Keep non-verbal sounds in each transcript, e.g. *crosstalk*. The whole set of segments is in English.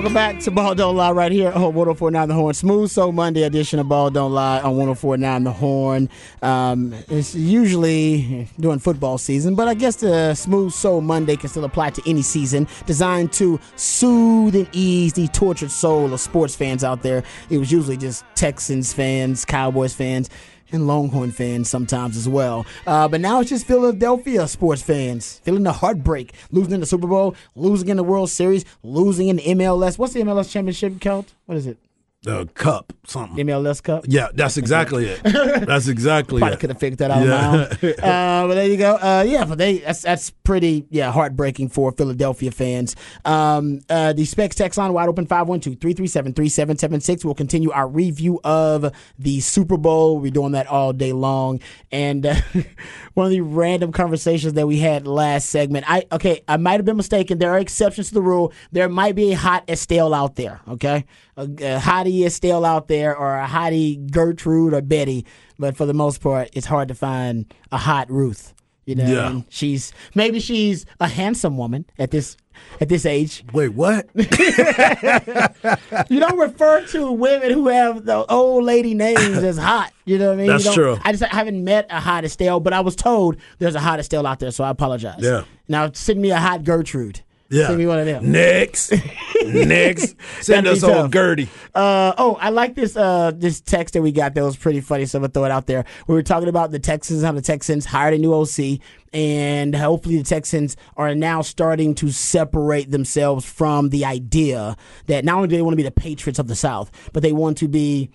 Welcome back to Ball Don't Lie right here on 1049 The Horn. Smooth Soul Monday edition of Ball Don't Lie on 1049 The Horn. Um, it's usually during football season, but I guess the Smooth Soul Monday can still apply to any season, designed to soothe and ease the tortured soul of sports fans out there. It was usually just Texans fans, Cowboys fans, and Longhorn fans sometimes as well. Uh, but now it's just Philadelphia sports fans feeling the heartbreak, losing in the Super Bowl, losing in the World Series, losing in the MLS. What's the MLS championship count? What is it? The cup, something. MLS Cup. Yeah, that's exactly it. *laughs* That's exactly Probably it. could have figured that out. Yeah. *laughs* uh, but there you go. Uh, yeah, but they that's that's pretty yeah heartbreaking for Philadelphia fans. Um, uh, the Specs text line wide open 512-337-3776. We'll continue our review of the Super Bowl. We're doing that all day long. And uh, *laughs* one of the random conversations that we had last segment. I okay, I might have been mistaken. There are exceptions to the rule. There might be a hot Estelle out there. Okay, a, a hottie Estelle out there, or a hottie Gertrude or Betty. But for the most part, it's hard to find a hot Ruth. You know, Yeah. she's maybe she's a handsome woman at this at this age. Wait, what? *laughs* *laughs* You don't refer to women who have the old lady names as hot. You know what I mean? That's true. I just haven't met a hot Estelle, but I was told there's a hot Estelle out there, so I apologize. Yeah. Now send me a hot Gertrude. Yeah. Send me one of them. Next. *laughs* Next. *laughs* Send us old. Gertie. Uh, oh, I like this uh, this text that we got that was pretty funny, so I'm gonna throw it out there. We were talking about the Texans, how the Texans hired a new OC, and hopefully the Texans are now starting to separate themselves from the idea that not only do they want to be the Patriots of the South, but they want to be,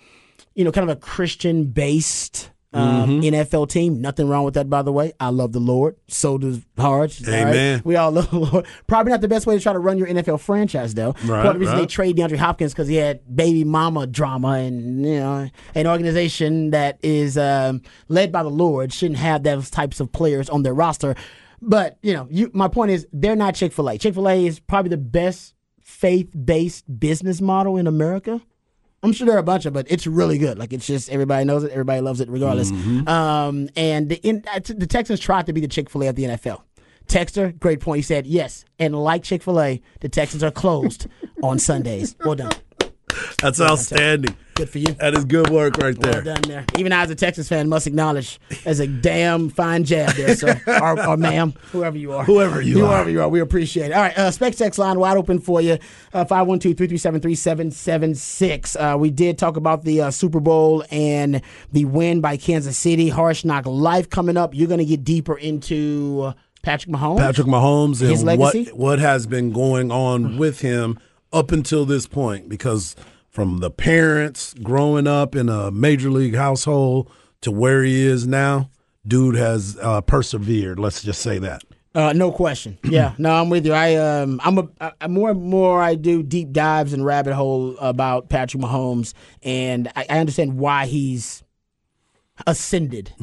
you know, kind of a Christian based. Um, NFL team, nothing wrong with that, by the way. I love the Lord. So does Harge. all right? Amen. We all *laughs* love the Lord. Probably not the best way to try to run your NFL franchise, though. Right, Part of the reason they right. trade DeAndre Hopkins because he had baby mama drama, and you know, an organization that is um, led by the Lord shouldn't have those types of players on their roster. But you know, you, my point is, they're not Chick Fil A. Chick Fil A is probably the best faith-based business model in America. I'm sure there are a bunch of, but it's really good. Like it's just everybody knows it, everybody loves it, regardless. Um, and the, in, uh, the Texans tried to be the Chick Fil A of the NFL. Texter, great point. He said yes, and like Chick Fil A, the Texans are closed *laughs* on Sundays. Well done, That's outstanding. good for you. That is good work right Well there. done there. Even I, as a Texas fan, must acknowledge as a damn fine jab there, sir, *laughs* or, or ma'am, whoever you are, Whoever you are. whoever you are, we appreciate it. All right, uh, Specs Text line wide open for you, uh, five one two three three seven three seven seven six. Uh, we did talk about the uh, Super Bowl and the win by Kansas City. Hard Knock Life coming up. You're going to get deeper into Patrick Mahomes. Patrick Mahomes and His legacy? what what has been going on with him up until this point because from the parents growing up in a major league household to where he is now, dude has uh, persevered. Let's just say that. Uh, no question. *clears throat* Yeah, no, I'm with you. I um, I'm a, I, more and more I do deep dives and rabbit hole about Patrick Mahomes, and I, I understand why he's ascended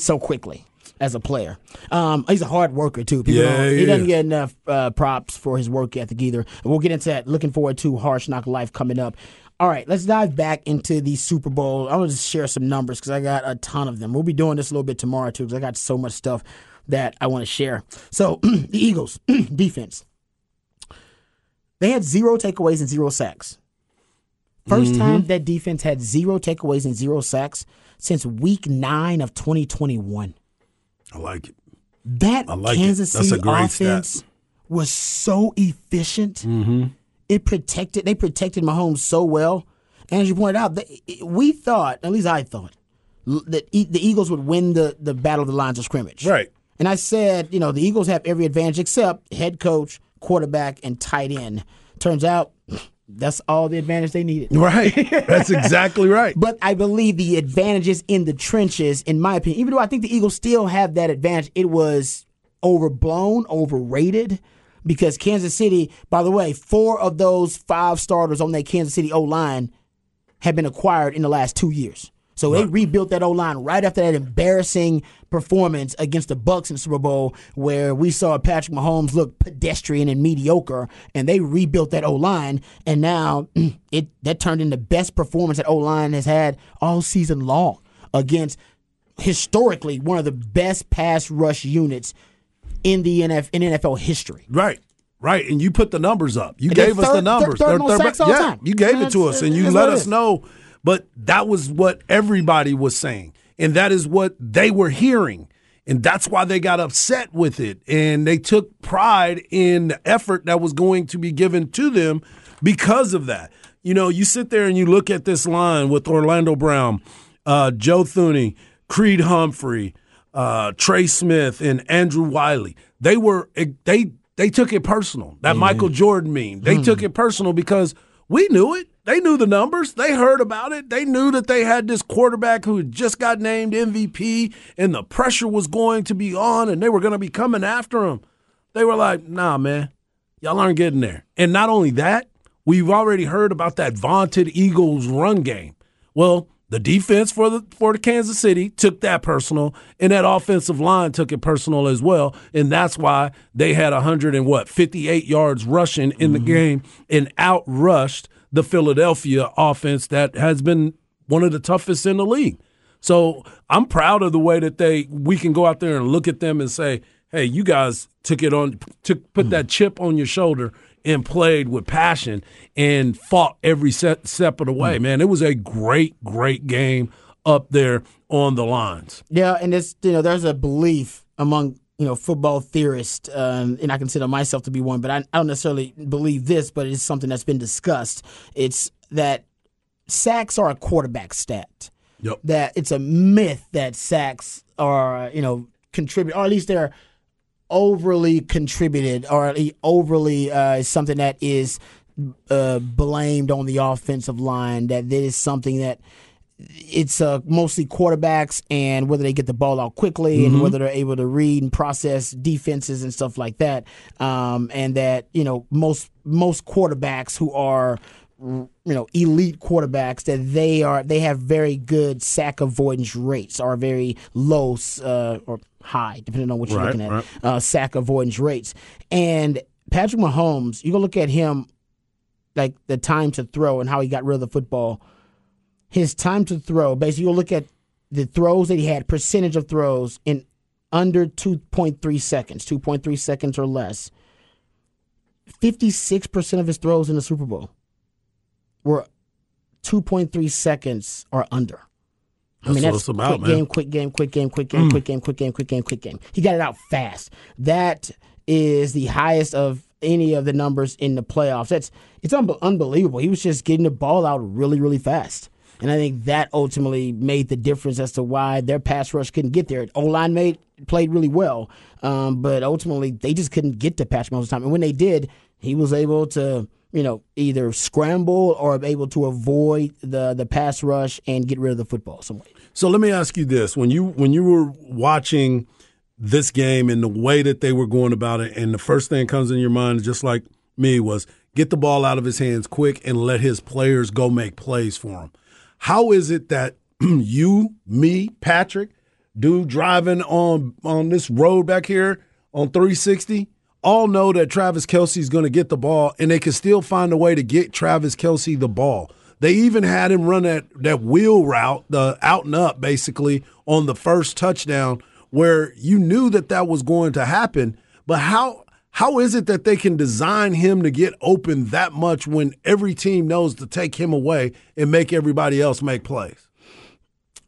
so quickly as a player. Um, he's a hard worker too. People Yeah, don't, he yeah. doesn't get enough uh, props for his work ethic either. We'll get into that. Looking forward to Hard Knock Life coming up. All right, let's dive back into the Super Bowl. I'm gonna just share some numbers because I got a ton of them. We'll be doing this a little bit tomorrow too because I got so much stuff that I want to share. So *clears throat* the Eagles *clears throat* defense, they had zero takeaways and zero sacks. 1st time that defense had zero takeaways and zero sacks since Week Nine of 2021. I like it. That like it. Kansas That's City offense stat. was so efficient. Mm-hmm. It protected. They protected Mahomes so well. And as you pointed out, they, we thought, at least I thought, that e- the Eagles would win the the battle of the lines of scrimmage. Right. And I said, you know, the Eagles have every advantage except head coach, quarterback, and tight end. Turns out that's all the advantage they needed. Right. That's exactly *laughs* right. But I believe the advantages in the trenches, in my opinion, even though I think the Eagles still have that advantage, it was overblown, overrated. Because Kansas City, by the way, four of those five starters on that Kansas City O line have been acquired in the last two years. So they rebuilt that O line right after that embarrassing performance against the Bucks in the Super Bowl, where we saw Patrick Mahomes look pedestrian and mediocre, and they rebuilt that O line, and now *clears throat* it that turned into best performance that O line has had all season long against historically one of the best pass rush units in the NF in NFL history. Right. Right. And you put the numbers up. You And gave us the third- numbers. third- third They're most sacks all yeah, time. you gave it to us and you let us know. But that was what everybody was saying. And that is what they were hearing. And that's why they got upset with it. And they took pride in the effort that was going to be given to them because of that. You know, you sit there and you look at this line with Orlando Brown, uh, Joe Thuney, Creed Humphrey, uh, Trey Smith, and Andrew Wylie. They were they they took it personal. That Michael Jordan meme. They took it personal because we knew it. They knew the numbers. They heard about it. They knew that they had this quarterback who had just got named MVP and the pressure was going to be on and they were going to be coming after him. They were like, nah, man, y'all aren't getting there. And not only that, we've already heard about that vaunted Eagles run game. Well, the defense for the for the Kansas City took that personal, and that offensive line took it personal as well, and that's why they had hundred and what fifty eight yards rushing in the mm-hmm. game and outrushed the Philadelphia offense that has been one of the toughest in the league. So I'm proud of the way that they we can go out there and look at them and say, "Hey, you guys took it on, took put that chip on your shoulder and played with passion and fought every set, step of the way." Mm. Man, it was a great, great game up there on the lines. Yeah, and it's you know there's a belief among you know football theorist, um, and I consider myself to be one, but I, I don't necessarily believe this, but it's something that's been discussed. It's that sacks are a quarterback stat. Yep. That it's a myth that sacks are you know contribute, or at least they're overly contributed, or overly uh, something that is uh, blamed on the offensive line. That that is something that it's uh, mostly quarterbacks and whether they get the ball out quickly and whether they're able to read and process defenses and stuff like that. Um, and that you know most most quarterbacks who are you know elite quarterbacks that they are they have very good sack avoidance rates are very low uh, or high depending on what you're Right, looking at right. uh, sack avoidance rates. And Patrick Mahomes, you go look at him like the time to throw and how he got rid of the football his time to throw, basically, you'll look at the throws that he had, percentage of throws in under 2.3 seconds, 2.3 seconds or less. 56% of his throws in the Super Bowl were 2.3 seconds or under. I mean, That's what it's about, quick man. game, quick game, quick game, quick game, mm. quick game, quick game, quick game, quick game. He got it out fast. That is the highest of any of the numbers in the playoffs. That's it's unbe- unbelievable. He was just getting the ball out really, really fast. And I think that ultimately made the difference as to why their pass rush couldn't get there. O line made played really well, um, but ultimately they just couldn't get to Patrick Mahomes time. And when they did, he was able to, you know, either scramble or able to avoid the the pass rush and get rid of the football some way. So let me ask you this: when you when you were watching this game and the way that they were going about it, and the first thing that comes in your mind, just like me, was get the ball out of his hands quick and let his players go make plays for him. How is it that *clears throat* you, me, Patrick, dude driving on on this road back here on 360, all know that Travis Kelce is going to get the ball, and they can still find a way to get Travis Kelce the ball. They even had him run that that wheel route, the out and up, basically on the first touchdown, where you knew that that was going to happen. But how how is it that they can design him to get open that much when every team knows to take him away and make everybody else make plays?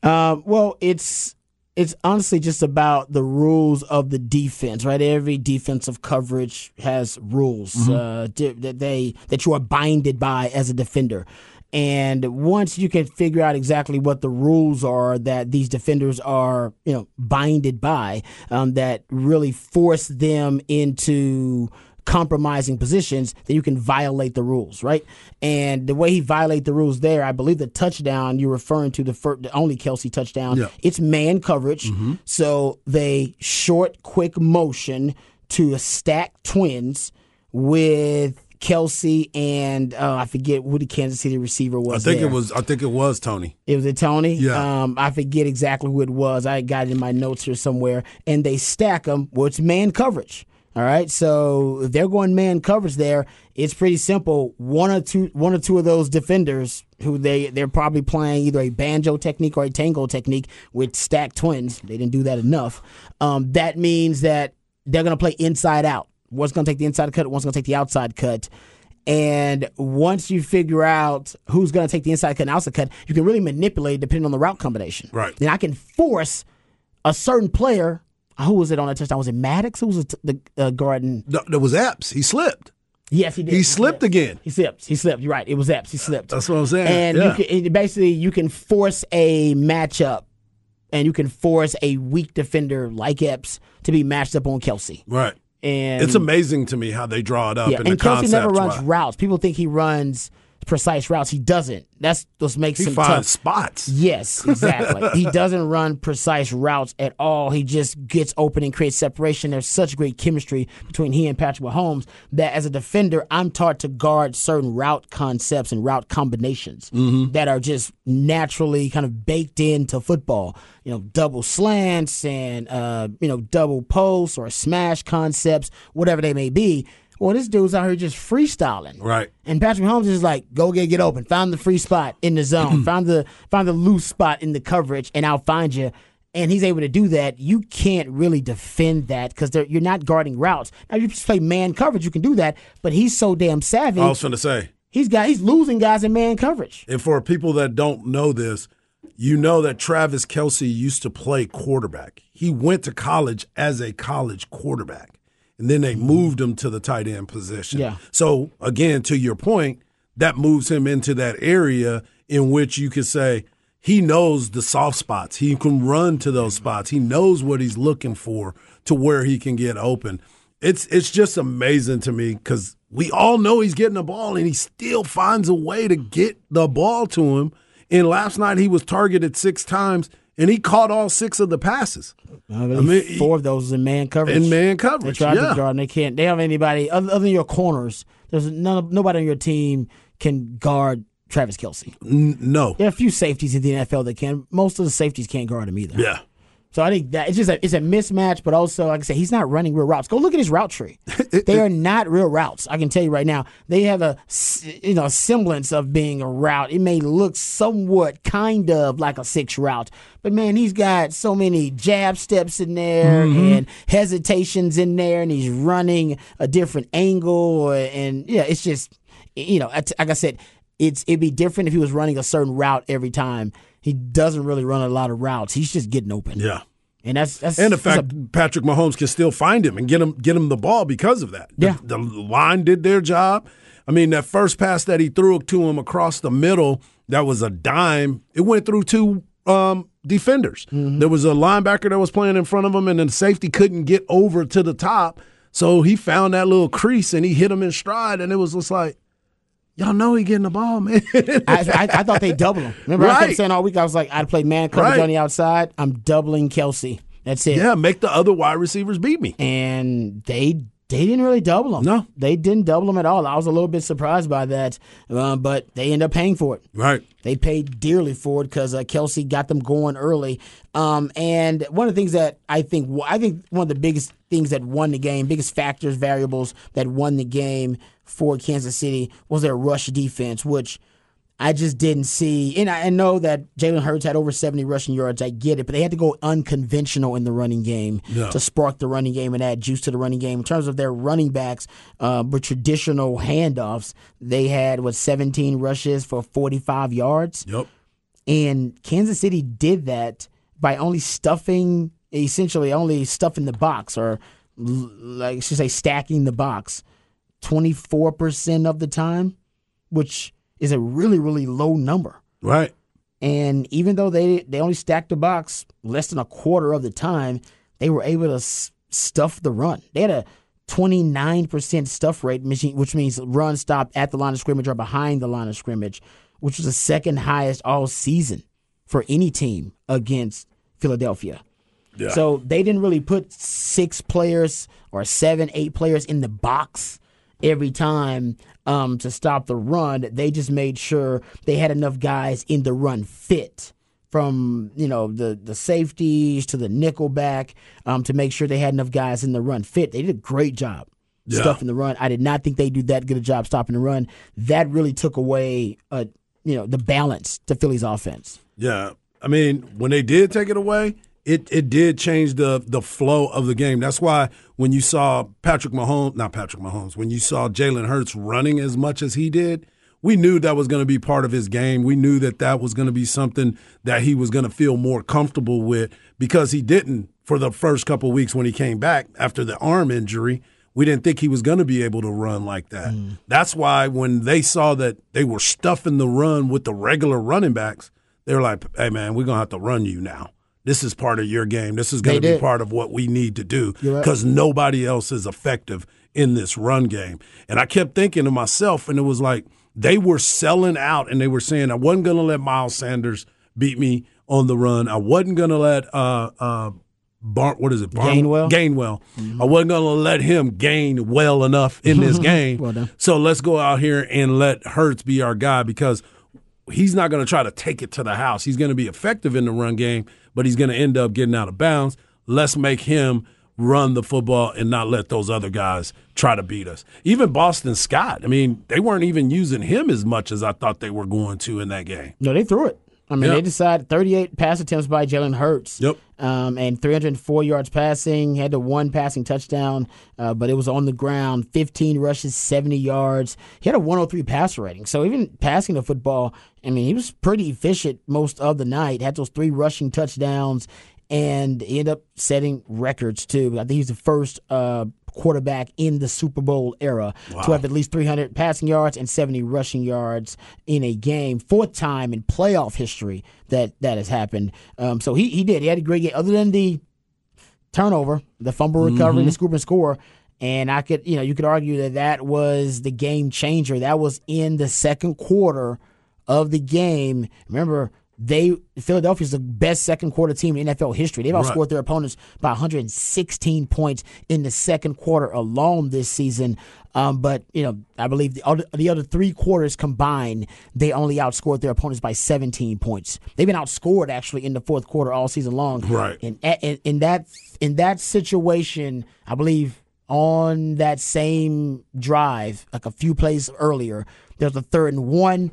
Um, well, it's it's honestly just about the rules of the defense, right? Every defensive coverage has rules uh, di- that they that you are binded by as a defender. And once you can figure out exactly what the rules are that these defenders are, you know, binded by, um, that really force them into compromising positions, then you can violate the rules, right? And the way he violated the rules there, I believe the touchdown you're referring to the first, the only Kelce touchdown, Yeah. it's man coverage. So they short, quick motion to stack twins with Kelce and uh, I forget who the Kansas City receiver was. I think there. it was. I think it was Toney. It was a Toney. Yeah. Um, I forget exactly who it was. I got it in my notes here somewhere. And they stack them. Well, it's man coverage. All right. So if they're going man coverage there, it's pretty simple. One or two, one or two of those defenders who they they're probably playing either a banjo technique or a tango technique with stacked twins. They didn't do that enough. Um, that means that they're going to play inside out. One's going to take the inside cut. One's going to take the outside cut. And once you figure out who's going to take the inside cut and outside cut, you can really manipulate depending on the route combination. Right. Then I can force a certain player. Who was it on that touchdown? Was it Maddox? Who was it, the uh, Garden? No, there was Epps. He slipped. Yes, he did. He slipped again. He slipped. He slipped. You're right. It was Epps. He slipped. That's what I'm saying. And yeah. you can basically you can force a matchup, and you can force a weak defender like Epps to be matched up on Kelce. right. And It's amazing to me how they draw it up Yeah, and Kelce never runs right? routes. People think he runs precise routes. He doesn't. That's what makes He him tough. spots. Yes, *laughs* exactly. he doesn't run precise routes at all. He just gets open and creates separation. There's such great chemistry between he and Patrick Mahomes that as a defender, I'm taught to guard certain route concepts and route combinations that are just naturally kind of baked into football. You know, double slants and uh, you know double posts or smash concepts, whatever they may be. Well, this dude's out here just freestyling. Right. And Patrick Mahomes is like, go get get open, find the free spot in the zone, *clears throat* find the find the loose spot in the coverage, and I'll find you. And he's able to do that. You can't really defend that because you're not guarding routes. Now you just play man coverage, you can do that. But he's so damn savvy. I was going to say, he's got he's losing guys in man coverage. and for people that don't know this, you know that Travis Kelce used to play quarterback. He went to college as a college quarterback, and then they moved him to the tight end position. Yeah. So again, to your point, that moves him into that area in which you could say he knows the soft spots. He can run to those spots. He knows what he's looking for to where he can get open. It's it's just amazing to me because we all know he's getting the ball and he still finds a way to get the ball to him. And last night he was targeted six times and he caught all six of the passes I mean, four of those in man coverage. in man They coverage. tried yeah. to guard, and they can't. They have anybody other, other than your corners. There's none. Nobody on your team can guard Travis Kelce. No. There are a few safeties in the NFL that can. Most of the safeties can't guard him either. Yeah. So I think that it's just a, it's a mismatch, but also like I said, he's not running real routes. Go look at his route tree. *laughs* they are not real routes. I can tell you right now. They have a you know semblance of being a route. It may look somewhat kind of like a six route, but man, he's got so many jab steps in there mm-hmm. and hesitations in there, and he's running a different angle, and yeah, it's just you know like I said, it's it'd be different if he was running a certain route every time. He doesn't really run a lot of routes. He's just getting open. Yeah. And that's that's And the fact a- Patrick Mahomes can still find him and get him get him the ball because of that. The- Yeah. The, line did their job. I mean, that first pass that he threw to him across the middle, that was a dime. It went through two um, defenders. Mm-hmm. There was a linebacker that was playing in front of him, and then the safety couldn't get over to the top. So he found that little crease and he hit him in stride, and it was just like, y'all know he getting the ball, man. *laughs* I, I, I thought they double him. Remember, I kept saying all week I was like, I'd play man coverage Right. on the outside. I'm doubling Kelce. That's it. yeah, make the other wide receivers beat me. And they they didn't really double him. No. they didn't double him at all. I was a little bit surprised by that, um, but they end up paying for it. Right. They paid dearly for it because uh, Kelce got them going early. Um, and one of the things that I think I think one of the biggest things that won the game, biggest factors, variables that won the game for Kansas City was their rush defense, which I just didn't see. And I, know that Jalen Hurts had over 70 rushing yards. I get it, but they had to go unconventional in the running game Yeah. to spark the running game and add juice to the running game. In terms of their running backs, uh, with traditional handoffs, they had what 17 rushes for 45 yards. Yep. And Kansas City did that by only stuffing, essentially only stuffing the box, or like should say, stacking the box, twenty four percent of the time, which is a really really low number. Right. And even though they they only stacked the box less than a quarter of the time, they were able to s- stuff the run. They had a 29% stuff rate, which which means run stopped at the line of scrimmage or behind the line of scrimmage, which was the second highest all season for any team against Philadelphia. Yeah. So they didn't really put six players or seven, eight players in the box every time um, to stop the run. They just made sure they had enough guys in the run fit from you know the the safeties to the nickel back um, to make sure they had enough guys in the run fit. They did a great job Yeah. stuffing the run. I did not think they do that good a job stopping the run. That really took away uh, you know the balance to Philly's offense. Yeah, I mean, when they did take it away, it it did change the the flow of the game. That's why when you saw Patrick Mahomes, not Patrick Mahomes, when you saw Jalen Hurts running as much as he did, we knew that was going to be part of his game. We knew that that was going to be something that he was going to feel more comfortable with because he didn't for the first couple of weeks when he came back after the arm injury. We didn't think he was going to be able to run like that. Mm. That's why when they saw that they were stuffing the run with the regular running backs, they were like, "Hey man, we're going to have to run you now. This is part of your game. This is going to be part of what we need to do You're right. because nobody else is effective in this run game." And I kept thinking to myself, and it was like they were selling out, and they were saying, "I wasn't going to let Miles Sanders beat me on the run. I wasn't going to let uh uh." Bar, what is it? Bar- Gainwell? Gainwell. I wasn't going to let him gain well enough in this *laughs* game. Well. So let's go out here and let Hurts be our guy because he's not going to try to take it to the house. He's going to be effective in the run game, but he's going to end up getting out of bounds. Let's make him run the football and not let those other guys try to beat us. Even Boston Scott, I mean, they weren't even using him as much as I thought they were going to in that game. No, they threw it. I mean, Yeah. they decided 38 pass attempts by Jalen Hurts. Yep. Um, and 304 yards passing. Had the one passing touchdown, uh, but it was on the ground. 15 rushes, 70 yards. He had a 103 passer rating. So even passing the football, I mean, he was pretty efficient most of the night. Had those three rushing touchdowns, and he ended up setting records too. I think he's the first uh, quarterback in the Super Bowl era to have at least 300 passing yards and 70 rushing yards in a game. Fourth time in playoff history that that has happened. Um, so he he did. He had a great game. Other than the turnover, the fumble recovery, the scoop and score. And I could, you know, you could argue that that was the game changer. That was in the second quarter of the game. Remember, they Philadelphia's the best second quarter team in NFL history. They've outscored their opponents by 116 points in the second quarter alone this season. Um, but you know, I believe the other, the other three quarters combined, they only outscored their opponents by 17 points. They've been outscored actually in the fourth quarter all season long. Right. In, in, in that in that situation, I believe on that same drive, like a few plays earlier, there's a third and one.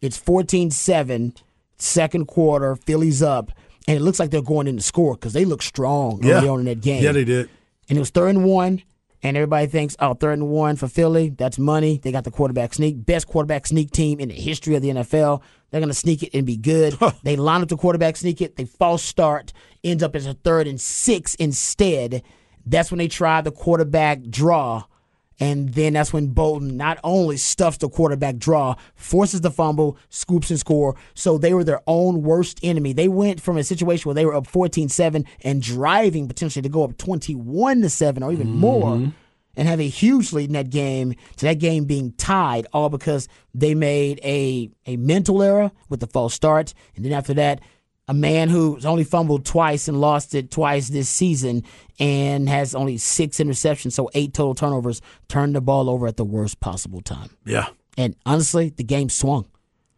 It's 14 7, second quarter, Philly's up. And it looks like they're going in to score because they look strong early on in that game. Yeah, they did. And it was third and one. And everybody thinks, oh, third and one for Philly. That's money. They got the quarterback sneak, best quarterback sneak team in the history of the NFL. They're going to sneak it and be good. *laughs* they line up the quarterback sneak it. They false start, ends up as a third and six instead. That's when they try the quarterback draw. And then that's when Bolton not only stuffs the quarterback draw, forces the fumble, scoops and score. So they were their own worst enemy. They went from a situation where they were up 14 7 and driving potentially to go up 21 to 7 or even more mm-hmm. and have a huge lead in that game to that game being tied, all because they made a, a mental error with the false start. And then after that, a man who's only fumbled twice and lost it twice this season and has only six interceptions, so eight total turnovers, turned the ball over at the worst possible time. Yeah. And honestly, the game swung.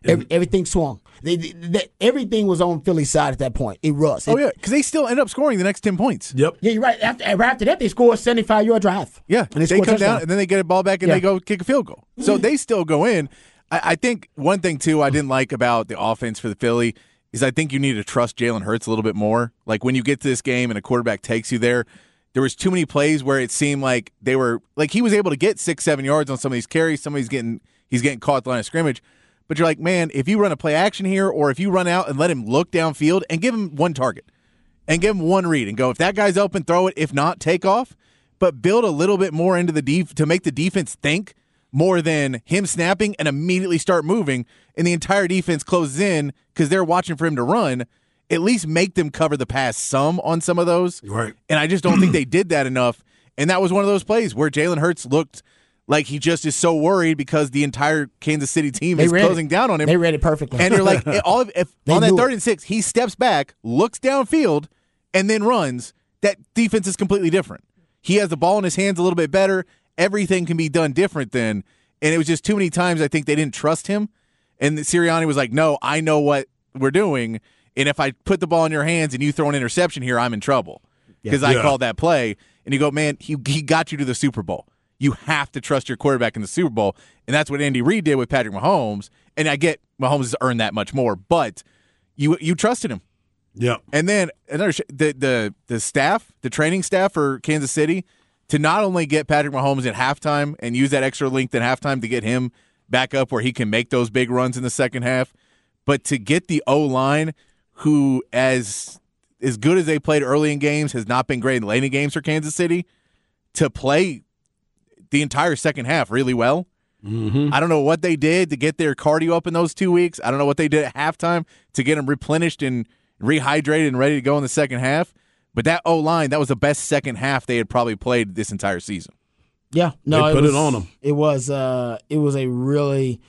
Every, everything swung. They, they- they- everything was on Philly's side at that point. It was. Oh yeah, because they still end up scoring the next ten points. Yep. yeah, you're right. After, after that, they score a 75 yard drive. Yeah, and they, they, come down and then they get a ball back and Yeah. they go kick a field goal. So they still go in. I, I think one thing too I didn't like about the offense for the Philly is I think you need to trust Jalen Hurts a little bit more. Like when you get to this game and a quarterback takes you there, there was too many plays where it seemed like they were like he was able to get six seven yards on some of these carries. Somebody's getting he's getting caught the line of scrimmage. But you're like, man, if you run a play action here, or if you run out and let him look downfield and give him one target, and give him one read and go, if that guy's open, throw it. If not, take off. But build a little bit more into the def- to make the defense think more than him snapping and immediately start moving, and the entire defense closes in because they're watching for him to run. At least make them cover the pass some on some of those. Right. And I just don't think they did that enough. And that was one of those plays where Jalen Hurts looked like he just is so worried because the entire Kansas City team They is read it. closing down on him. They read it perfectly. And you're like, *laughs* all of, if on that knew third it. and six, he steps back, looks downfield, and then runs. That defense is completely different. He has the ball in his hands a little bit better. Everything can be done different then. And it was just too many times I think they didn't trust him. And Sirianni was like, "No, I know what we're doing, and if I put the ball in your hands and you throw an interception here, I'm in trouble because I Yeah. called that play." And you go, "Man, he he got you to the Super Bowl. You have to trust your quarterback in the Super Bowl, and that's what Andy Reid did with Patrick Mahomes. And I get Mahomes has earned that much more, but you you trusted him. Yeah. And then another the the the staff, the training staff for Kansas City, to not only get Patrick Mahomes at halftime and use that extra length at halftime to get him back up where he can make those big runs in the second half, but to get the O line, who as as good as they played early in games, has not been great in late in games for Kansas City, to play the entire second half really well. Mm-hmm. I don't know what they did to get their cardio up in those two weeks. I don't know what they did at halftime to get them replenished and rehydrated and ready to go in the second half. But that O line, that was the best second half they had probably played this entire season. Yeah, no, They put it was, them. It was uh, it was a really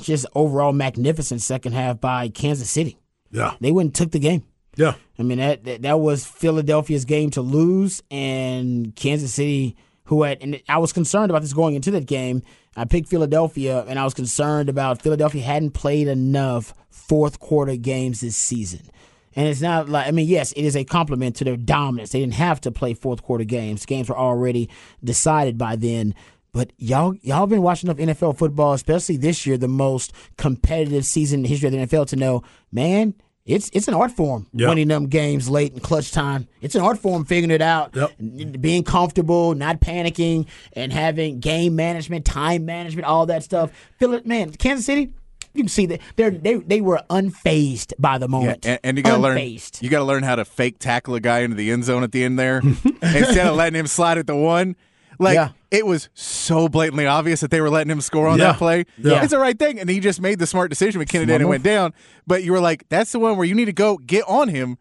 just overall magnificent second half by Kansas City. Yeah. They went and took the game. Yeah. I mean that, that that was Philadelphia's game to lose, and Kansas City, who had and I was concerned about this going into that game. I picked Philadelphia, and I was concerned about Philadelphia hadn't played enough fourth quarter games this season. And it's not like I mean, yes, it is a compliment to their dominance. They didn't have to play fourth quarter games. Games were already decided by then. But y'all, y'all been watching enough NFL football, especially this year, the most competitive season in the history of the NFL, to know, man, it's it's an art form Yep. winning them games late in clutch time. It's an art form figuring it out, Yep. being comfortable, not panicking, and having game management, time management, all that stuff. Feel it, man. Kansas City, you can see that they're they they were unfazed by the moment. and, and you got to learn you got to learn how to fake tackle a guy into the end zone at the end there *laughs* instead of letting him slide at the one. Like Yeah. it was so blatantly obvious that they were letting him score on Yeah. that play. Yeah. It's the right thing, and he just made the smart decision when Kennedy Smart and move. went down. But you were like, that's the one where you need to go get on him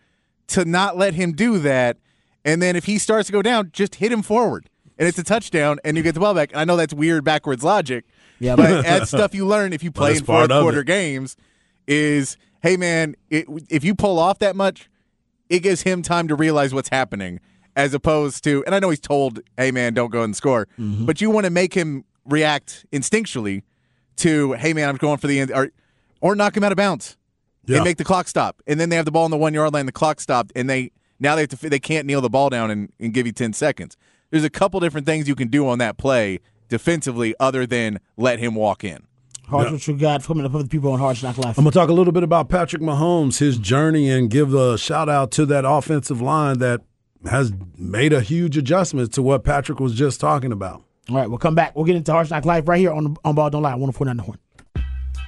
to not let him do that. And then if he starts to go down, just hit him forward, and it's a touchdown, and you get the ball back. And I know that's weird backwards logic. Yeah, but that's stuff you learn if you *laughs* play in fourth quarter it. games. Is hey man, it, if you pull off that much, it gives him time to realize what's happening, as opposed to. And I know he's told, "Hey man, don't go and score," Mm-hmm. but you want to make him react instinctually to, "Hey man, I'm going for the end," or or knock him out of bounds Yeah. and make the clock stop. And then they have the ball on the one yard line, the clock stopped, and they now they have to they can't kneel the ball down and, and give you ten seconds. There's a couple different things you can do on that play defensively, other than let him walk in. Hard what you got coming up with the people on Hard Knock Life. I'm going to talk a little bit about Patrick Mahomes, his journey, and give a shout out to that offensive line that has made a huge adjustment to what Patrick was just talking about. All right, we'll come back. We'll get into Hard Knock Life right here on on Ball Don't Lie. 104.9 The Horn.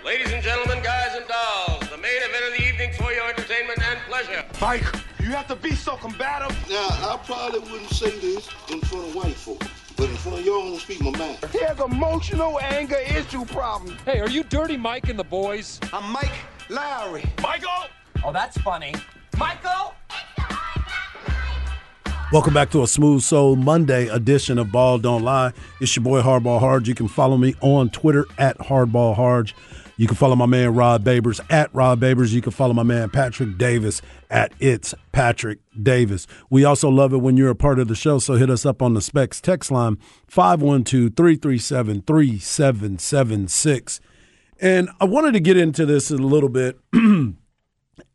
Ladies and gentlemen, guys and dolls, the main event of the evening for your entertainment and pleasure. Mike, you have to be so combative. Now, I probably wouldn't say this in front of white folk, but in front of y'all, I'm gonna speak my mind. He has emotional anger issue problem. Hey, are you Dirty Mike and the boys? I'm Mike Lowry. Michael! Oh, that's funny. Michael? Welcome back to a Smooth Soul Monday edition of Ball Don't Lie. It's your boy Hardball Harge. You can follow me on Twitter at Hardball Harge. You can follow my man Rod Babers at Rod Babers. You can follow my man Patrick Davis at It's Patrick Davis. We also love it when you're a part of the show, so hit us up on the Specs text line 512 337 3776. And I wanted to get into this a little bit *clears throat*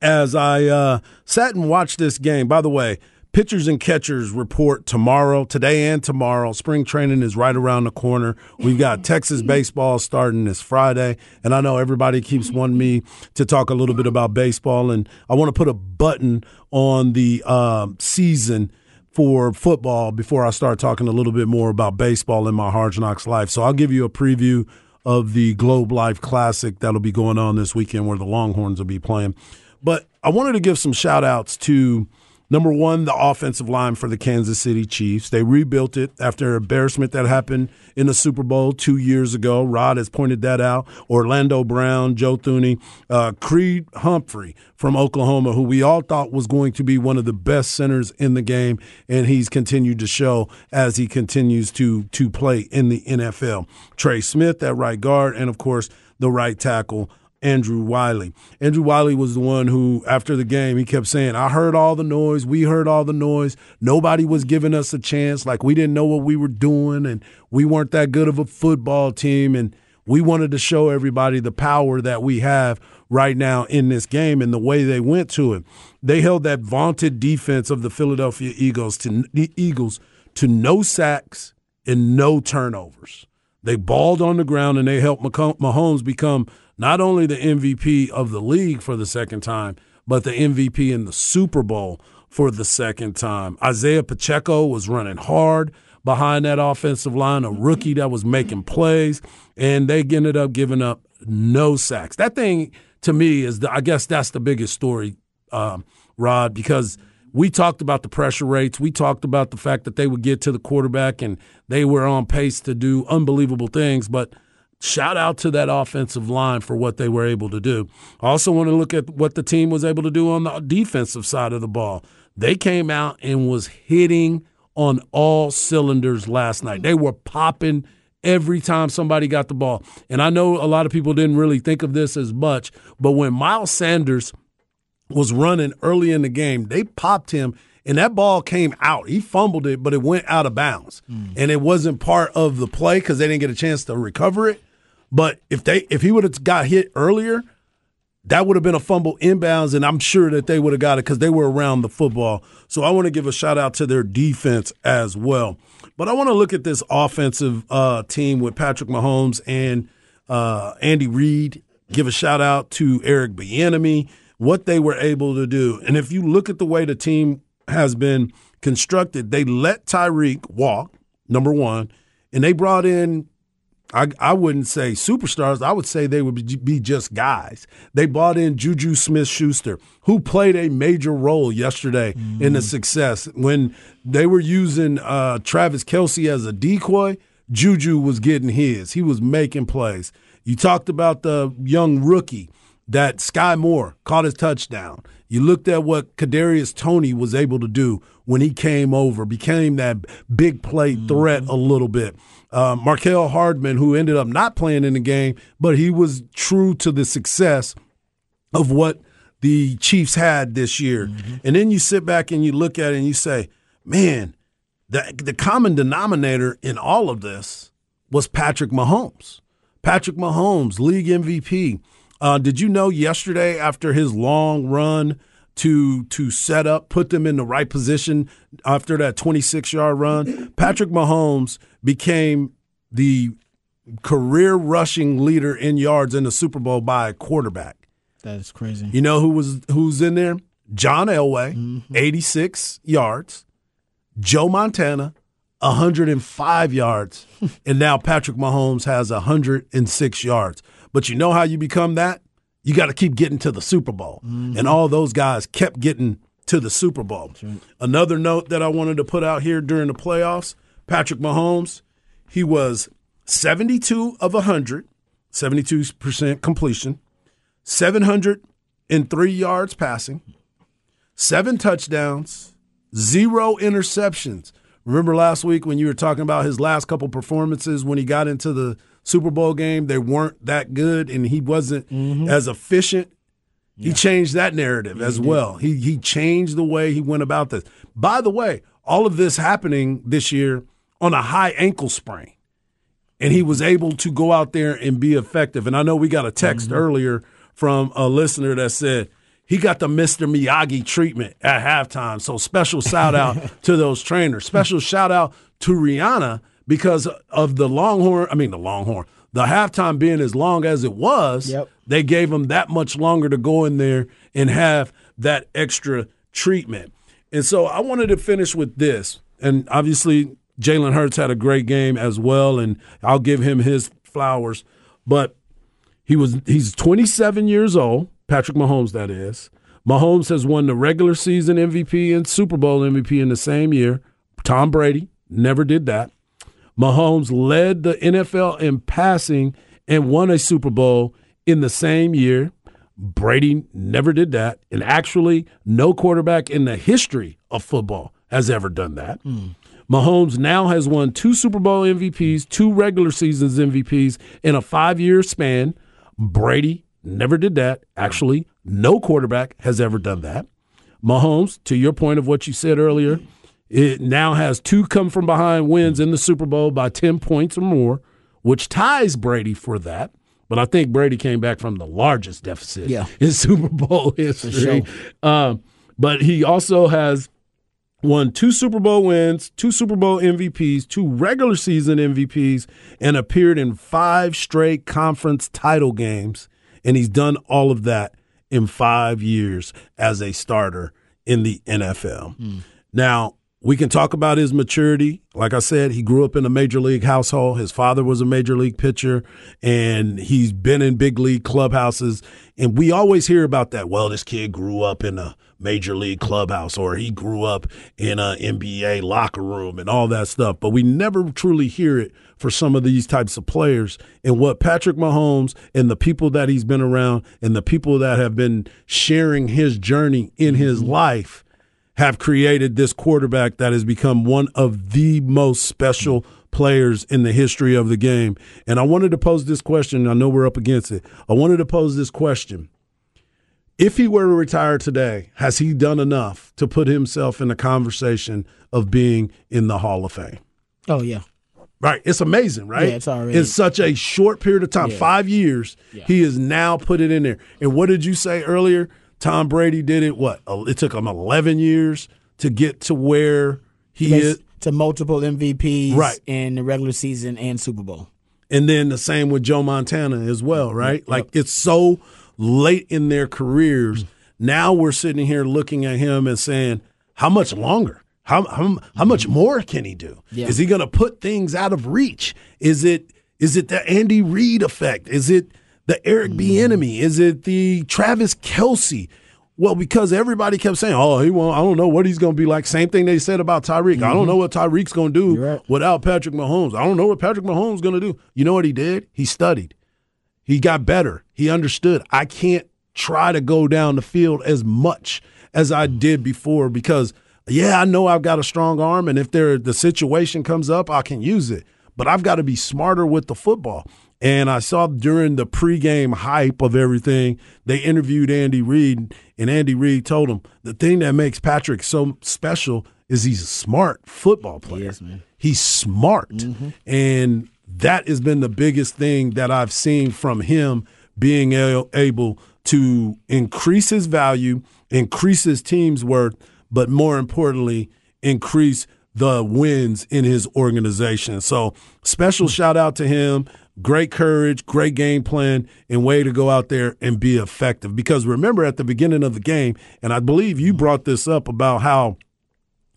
as I uh, sat and watched this game. By the way, pitchers and catchers report tomorrow, today and tomorrow. Spring training is right around the corner. We've got *laughs* Texas baseball starting this Friday, and I know everybody keeps wanting me to talk a little bit about baseball, and I want to put a button on the um, season for football before I start talking a little bit more about baseball in my Hard Knocks life. So I'll give you a preview of the Globe Life Classic that'll be going on this weekend where the Longhorns will be playing. But I wanted to give some shout outs to Number one, the offensive line for the Kansas City Chiefs. They rebuilt it after embarrassment that happened in the Super Bowl two years ago. Rod has pointed that out. Orlando Brown, Joe Thuney, uh, Creed Humphrey from Oklahoma, who we all thought was going to be one of the best centers in the game, and he's continued to show as he continues to to play in the NFL. Trey Smith at right guard, and of course the right tackle. Andrew Wylie. Andrew Wylie was the one who, after the game, he kept saying, I heard all the noise. We heard all the noise. Nobody was giving us a chance. Like we didn't know what we were doing and we weren't that good of a football team. And we wanted to show everybody the power that we have right now in this game and the way they went to it. They held that vaunted defense of the Philadelphia Eagles to the Eagles to no sacks and no turnovers. They balled on the ground and they helped Mahomes become – not only the MVP of the league for the second time, but the MVP in the Super Bowl for the second time. Isiah Pacheco was running hard behind that offensive line, a rookie that was making plays, and they ended up giving up no sacks. That thing to me is, the, I guess that's the biggest story, um, Rod, because we talked about the pressure rates. We talked about the fact that they would get to the quarterback and they were on pace to do unbelievable things, but – Shout out to that offensive line for what they were able to do. I also want to look at what the team was able to do on the defensive side of the ball. They came out and was hitting on all cylinders last night. They were popping every time somebody got the ball. And I know a lot of people didn't really think of this as much, but when Miles Sanders was running early in the game, they popped him and that ball came out. He fumbled it, but it went out of bounds. Mm. And it wasn't part of the play because they didn't get a chance to recover it. But if they if he would have got hit earlier, that would have been a fumble inbounds, and I'm sure that they would have got it because they were around the football. So I want to give a shout out to their defense as well. But I want to look at this offensive uh, team with Patrick Mahomes and uh, Andy Reid. Give a shout out to Eric Bieniemy, what they were able to do. And if you look at the way the team has been constructed, they let Tyreek walk, number one, and they brought in I, I wouldn't say superstars. I would say they would be just guys. They bought in Juju Smith Schuster, who played a major role yesterday mm. in the mm. success. When they were using uh, Travis Kelce as a decoy, Juju was getting his. He was making plays. You talked about the young rookie that Skyy Moore caught his touchdown. You looked at what Kadarius Toney was able to do when he came over, became that big play threat mm-hmm. a little bit uh, Mecole Hardman, who ended up not playing in the game, but he was true to the success of what the Chiefs had this year. Mm-hmm. And then you sit back and you look at it and you say, man, the, the common denominator in all of this was Patrick Mahomes. Patrick Mahomes, league MVP. Uh, did you know yesterday after his long run to to set up, put them in the right position after that 26 yard run. Patrick Mahomes became the career rushing leader in yards in the Super Bowl by a quarterback. That is crazy. You know who was who's in there? John Elway, mm-hmm. 86 yards. Joe Montana, 105 yards. *laughs* and now Patrick Mahomes has 106 yards. But you know how you become that? You got to keep getting to the Super Bowl. Mm-hmm. And all those guys kept getting to the Super Bowl. Right. Another note that I wanted to put out here during the playoffs Patrick Mahomes, he was 72 of 100, 72% completion, 703 yards passing, seven touchdowns, zero interceptions. Remember last week when you were talking about his last couple performances when he got into the Super Bowl game, they weren't that good and he wasn't mm-hmm. as efficient. Yeah. He changed that narrative as well. He he changed the way he went about this. By the way, all of this happening this year on a high ankle sprain. And he was able to go out there and be effective. And I know we got a text mm-hmm. earlier from a listener that said he got the Mr. Miyagi treatment at halftime. So special shout out *laughs* to those trainers. Special shout out to Rihanna because of the Longhorn. I mean, the Longhorn. The halftime being as long as it was, yep. they gave him that much longer to go in there and have that extra treatment. And so I wanted to finish with this. And obviously, Jalen Hurts had a great game as well, and I'll give him his flowers. But he was he's 27 years old, Patrick Mahomes, that is. Mahomes has won the regular season MVP and Super Bowl MVP in the same year. Tom Brady never did that. Mahomes led the NFL in passing and won a Super Bowl in the same year. Brady never did that. And actually, no quarterback in the history of football has ever done that. Hmm. Mahomes now has won two Super Bowl MVPs, two regular seasons MVPs in a five year span. Brady never did that. Actually, no quarterback has ever done that. Mahomes, to your point of what you said earlier, it now has two come from behind wins in the Super Bowl by 10 points or more, which ties Brady for that. But I think Brady came back from the largest deficit Yeah. in Super Bowl *laughs* history. sure. Um, but he also has won two Super Bowl wins, two Super Bowl MVPs, two regular season MVPs, and appeared in five straight conference title games. And he's done all of that in five years as a starter in the NFL. Now, we can talk about his maturity. Like I said, he grew up in a major league household. His father was a major league pitcher, and he's been in big league clubhouses. And we always hear about that. Well, this kid grew up in a major league clubhouse, or he grew up in an NBA locker room, and all that stuff. But we never truly hear it for some of these types of players. And what Patrick Mahomes and the people that he's been around, and the people that have been sharing his journey in his mm-hmm. life have created this quarterback that has become one of the most special players in the history of the game. And I wanted to pose this question. I know we're up against it. I wanted to pose this question. If he were to retire today, has he done enough to put himself in the conversation of being in the Hall of Fame? Oh yeah. Right. It's amazing, right? Yeah, it's already- In such a short period of time, Yeah. five years, he has now put it in there. And what did you say earlier? Tom Brady did it, what? It took him 11 years to get to where he is. to multiple MVPs Right. in the regular season and Super Bowl. And then the same with Joe Montana as well, right? Like it's so late in their careers. Now we're sitting here looking at him and saying, how much longer? How how, how much more can he do? Yeah. Is he going to put things out of reach? Is it is it the Andy Reid effect? Is it the Eric Bieniemy? Mm-hmm. Is it the Travis Kelce? Well, because everybody kept saying, "Oh, he won't. I don't know what he's going to be like." Same thing they said about Tyreek. I don't mm-hmm. know what Tyreek's going to do right. without Patrick Mahomes. I don't know what Patrick Mahomes going to do. You know what he did? He studied. He got better. He understood. I can't try to go down the field as much as I did before because yeah, I know I've got a strong arm and if there the situation comes up, I can use it. But I've got to be smarter with the football. And I saw during the pregame hype of everything, they interviewed Andy Reid, and Andy Reid told him the thing that makes Patrick so special is he's a smart football player. Yes, man. He's smart. Mm-hmm. And that has been the biggest thing that I've seen from him being able to increase his value, increase his team's worth, but more importantly, increase the wins in his organization. So, special hmm. shout out to him. Great courage, great game plan, and way to go out there and be effective. Because remember at the beginning of the game, and I believe you brought this up about how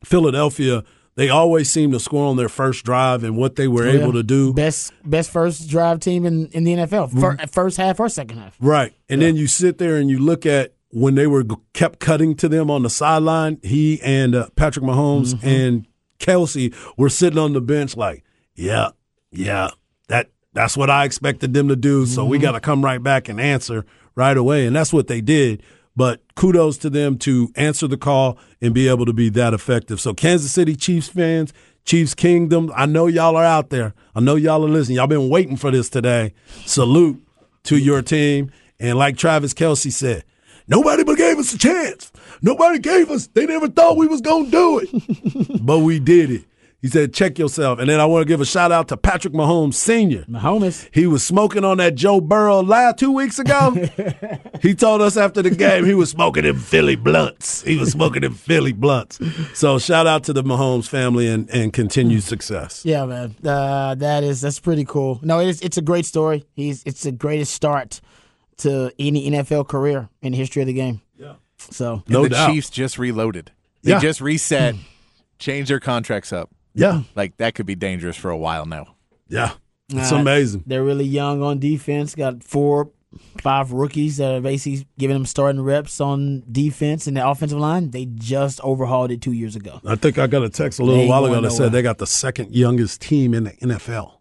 Philadelphia, they always seem to score on their first drive and what they were Oh, yeah. able to do. Best best first drive team in, in the NFL. Fir- first half or second half. Right. And then you sit there and you look at when they were kept cutting to them on the sideline, he and uh, Patrick Mahomes Mm-hmm. and Kelce were sitting on the bench like, yeah, yeah, that's what I expected them to do. So Mm-hmm. we got to come right back and answer right away. And that's what they did. But kudos to them to answer the call and be able to be that effective. So Kansas City Chiefs fans, Chiefs Kingdom, I know y'all are out there. I know y'all are listening. Y'all been waiting for this today. Salute to your team. And like Travis Kelce said, nobody but gave us a chance. Nobody gave us. They never thought we was gonna do it, *laughs* but we did it. He said, "Check yourself." And then I want to give a shout out to Patrick Mahomes Senior. Mahomes. He was smoking on that Joe Burrow last two weeks ago. *laughs* he told us after the game he was smoking them Philly blunts. He was smoking them Philly blunts. So shout out to the Mahomes family and, and continued success. Yeah, man. Uh, that is that's pretty cool. No, it's it's a great story. He's it's the greatest start to any NFL career in the history of the game. Yeah. So No the doubt. Chiefs just reloaded. They Yeah. just reset, *clears throat* changed their contracts up. Yeah, Like that could be dangerous for a while now. yeah, it's Uh, amazing. They're really young on defense. Got four five rookies that are basically giving them starting reps on defense and the offensive line. They just overhauled it two years ago. I think I got a text a little They while ago that going said nowhere. they got the second youngest team in the NFL.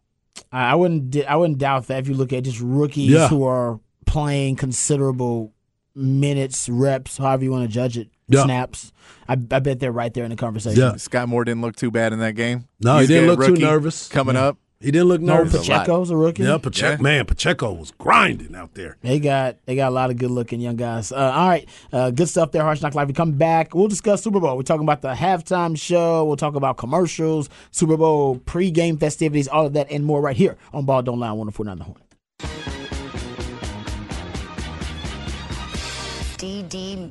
I I wouldn't. I wouldn't doubt that if you look at just rookies Yeah. who are playing considerable minutes, reps, however you want to judge it, Yeah. snaps. I, I bet they're right there in the conversation. Yeah. Skyy Moore didn't look too bad in that game. No, He's he didn't look too nervous. Coming Yeah. up. He didn't look No, nervous. Pacheco's a rookie. Yeah, Pacheco. Yeah. Man, Pacheco was grinding out there. They got they got a lot of good looking young guys. Uh, all right, uh, good stuff there. Hard Knock Life. We come back. We'll discuss Super Bowl. We're talking about the halftime show. We'll talk about commercials, Super Bowl pregame festivities, all of that and more right here on Ball Don't Lie. One four nine the horn. DD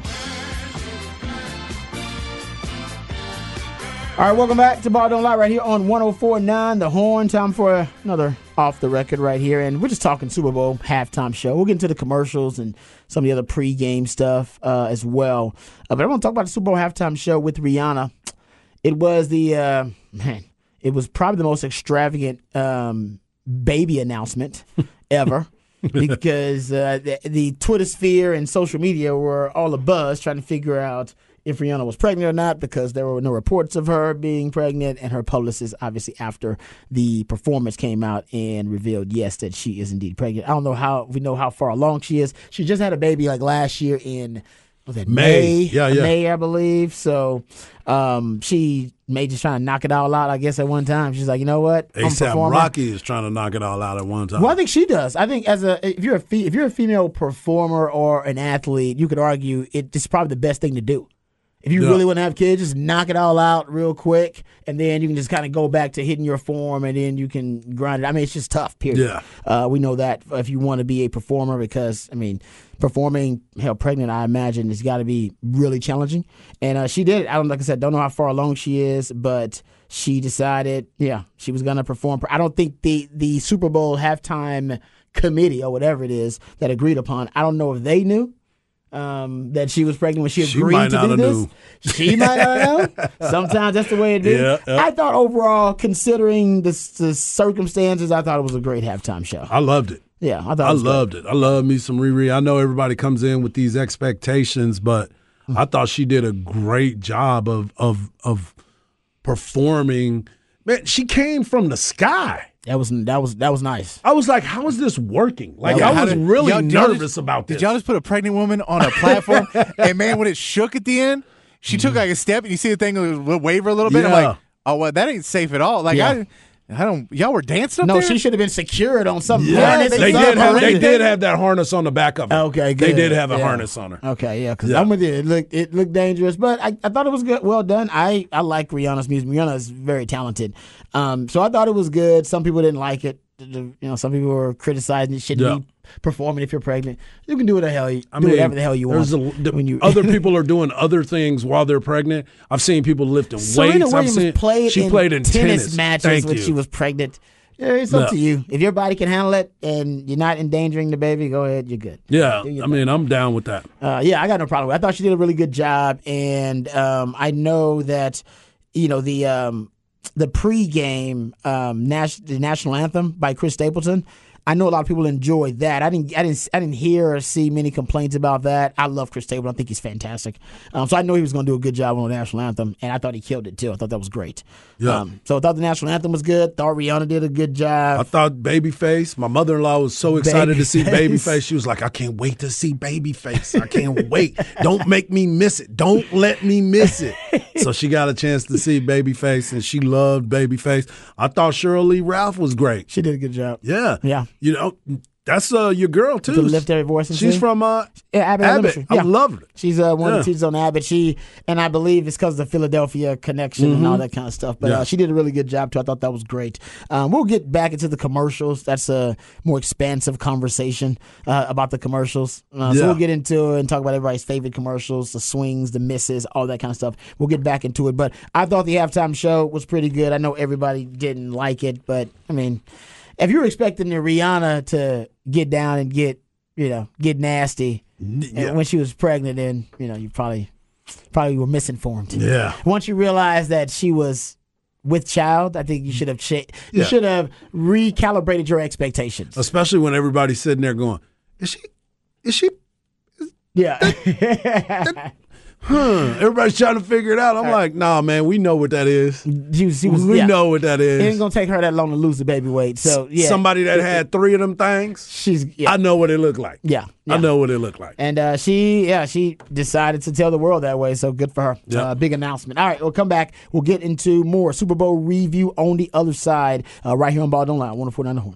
All right, welcome back to Ball Don't Lie right here on 1049 The Horn. Time for another off the record right here. And we're just talking Super Bowl halftime show. We'll get into the commercials and some of the other pregame stuff uh, as well. Uh, but I want to talk about the Super Bowl halftime show with Rihanna. It was the, uh, man, it was probably the most extravagant um, baby announcement *laughs* ever. *laughs* because uh, the, the Twitter sphere and social media were all abuzz trying to figure out if Rihanna was pregnant or not because there were no reports of her being pregnant, and her publicist, obviously, after the performance came out and revealed, yes, that she is indeed pregnant. I don't know how we know how far along she is. She just had a baby like last year in was it May. May? Yeah, yeah. May, I believe. So um, she may just try to knock it all out. I guess at one time she's like, you know what, ASAP. Rocky is trying to knock it all out at one time. Well, I think she does. I think as a if you're a fe- if you're a female performer or an athlete, you could argue it, it's probably the best thing to do. If you Yeah. really want to have kids, just knock it all out real quick, and then you can just kind of go back to hitting your form, and then you can grind it. I mean, it's just tough. Period. Yeah. Uh, we know that if you want to be a performer, because I mean, performing hell pregnant, I imagine it's got to be really challenging. And uh, she did. it. I don't like I said, don't know how far along she is, but she decided, yeah, she was gonna perform. I don't think the the Super Bowl halftime committee or whatever it is that agreed upon. I don't know if they knew um, that she was pregnant when she She agreed might to do this. knew. She might not know. *laughs* Sometimes that's the way it is. Yeah, yeah. I thought overall, considering the, the circumstances, I thought it was a great halftime show. I loved it. Yeah, I thought it I good. loved it. I love me some Riri. I know everybody comes in with these expectations, but I thought she did a great job of of of performing. Man, she came from the sky. That was that was that was nice. I was like, how is this working? Like Yeah, I was did- really Y'all- did y'all nervous just- about this. Did y'all just put a pregnant woman on a platform? *laughs* and man, when it shook at the end, she took mm-hmm. like a step, and you see the thing waver a little bit. I'm like, oh well, that ain't safe at all. Like Yeah. I, I don't. Y'all were dancing up No, there. she should have been secured on some Yeah, harness. they did have they did have that harness on the back of her. Okay, good. They did have a Yeah. harness on her. Okay, yeah, because Yeah. I'm with you. It looked it looked dangerous, but I, I thought it was good. Well done. I I like Rihanna's music. Rihanna is very talented. Um, so I thought it was good. Some people didn't like it. The- the- You know, some people are criticizing it. Shouldn't Yeah. be performing if you're pregnant. You can do what the hell you I do mean, whatever the hell you want. a- the- when you *laughs* other people are doing other things while they're pregnant. I've seen people lifting Serena weights. I've seen, played she in played in tennis, tennis, matches Thank when you. she was pregnant. Yeah, it's up Yeah. to you. If your body can handle it and you're not endangering the baby, go ahead. You're good. Yeah, I mean, I'm down with that. Uh, yeah, I got no problem. I thought she did a really good job, and um, I know that you know the um, the pregame um, nas- the national anthem by Chris Stapleton. I know a lot of people enjoy that. I didn't, I didn't, I didn't hear or see many complaints about that. I love Chris Stapleton. I think he's fantastic. Um, so I know he was going to do a good job on the national anthem, and I thought he killed it too. I thought that was great. Yeah. Um, so I thought the national anthem was good. Thought Rihanna did a good job. I thought Babyface. My mother-in-law was so excited to see Babyface. Babyface. She was like, "I can't wait to see Babyface. I can't wait. Don't make me miss it. Don't let me miss it." so she got a chance to see Babyface, and she loved Babyface. I thought Sheryl Lee Ralph was great. she did a good job. Yeah, Yeah. You know, That's uh your girl too. To lift every voice and She's sing? from uh Yeah, Abbott, Abbott. Elementary. I love her. She's uh, one of the teachers on Abbott. She and I believe it's because of the Philadelphia connection and all that kind of stuff. But Mm-hmm. Yeah. uh, she did a really good job too. I thought that was great. Um, we'll get back into the commercials. That's a more expansive conversation uh, about the commercials. Uh, So we'll get into it and talk about everybody's favorite commercials, the swings, the misses, all that kind of stuff. We'll get back into it. But I thought the halftime show was pretty good. I know everybody didn't like it, but I mean, if you were expecting the Rihanna to get down and get you know get nasty and when she was pregnant, then you know you probably probably were misinformed. Yeah. Once you realize that she was with child, I think you should have cha- you Yeah. should have recalibrated your expectations. Especially when everybody's sitting there going, Is she is she Yeah. *laughs* huh? Everybody's trying to figure it out. I'm like, nah, man, we know what that is. she she was, we yeah. know what that is. It ain't gonna take her that long to lose the baby weight. So yeah, Somebody that had three of them things, she's yeah. I know what it looked like. Yeah, I know what it looked like. And uh, she, yeah, she decided to tell the world that way. So good for her. Yep. Uh, big announcement. All right, we'll come back. We'll get into more Super Bowl review on the other side, uh, right here on Ball Don't Lie, 104.9 The Horn.